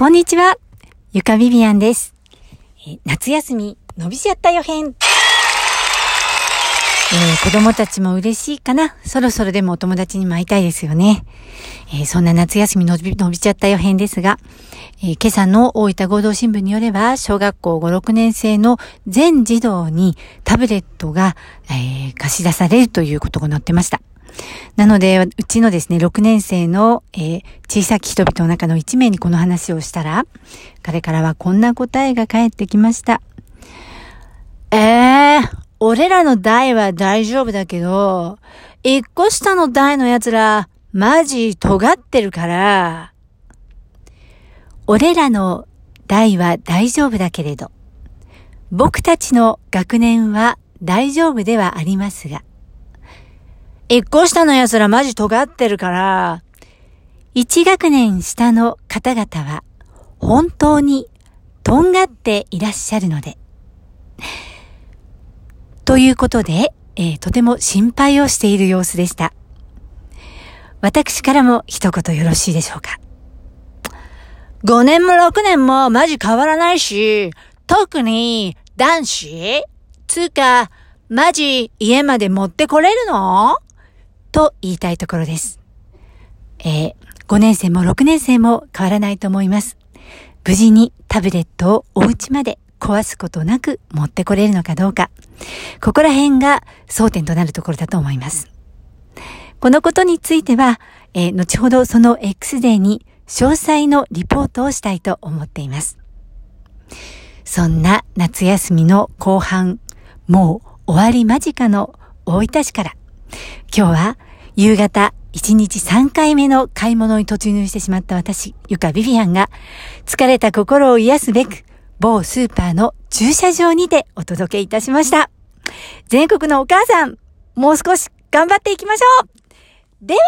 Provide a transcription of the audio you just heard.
こんにちは。ゆかビビアンです。え夏休み、伸びちゃったよ編。えー子供たちも嬉しいかなそろそろでもお友達にも会いたいですよね。えーそんな夏休み伸び、伸びちゃったよ編ですが、えー今朝の大分合同新聞によれば、小学校5、6年生の全児童にタブレットが、え貸し出されるということが載ってました。なので、うちのですね、6年生の、えー小さき人々の中の1名にこの話をしたら、彼からはこんな答えが返ってきました。えー、俺らの代は大丈夫だけど、一個下の代の奴ら、マジ尖ってるから、俺らの代は大丈夫だけれど、僕たちの学年は大丈夫ではありますが、一個下の奴らマジ尖ってるから、一学年下の方々は本当にとんがっていらっしゃるので。ということで、えーとても心配をしている様子でした。私からも一言よろしいでしょうか。5年も6年もマジ変わらないし、特に男子？つうか、マジ家まで持ってこれるの？と言いたいところです。えー5年生も6年生も変わらないと思います。無事にタブレットをお家まで壊すことなく持ってこれるのかどうか。ここら辺が争点となるところだと思います。このことについては、えー後ほどその X デーに詳細のリポートをしたいと思っています。そんな夏休みの後半、もう終わり間近の大分市から、今日は夕方一日三回目の買い物に突入してしまった私、ゆかビビアンが、疲れた心を癒すべく、某スーパーの駐車場にてお届けいたしました。全国のお母さん、もう少し頑張っていきましょうでは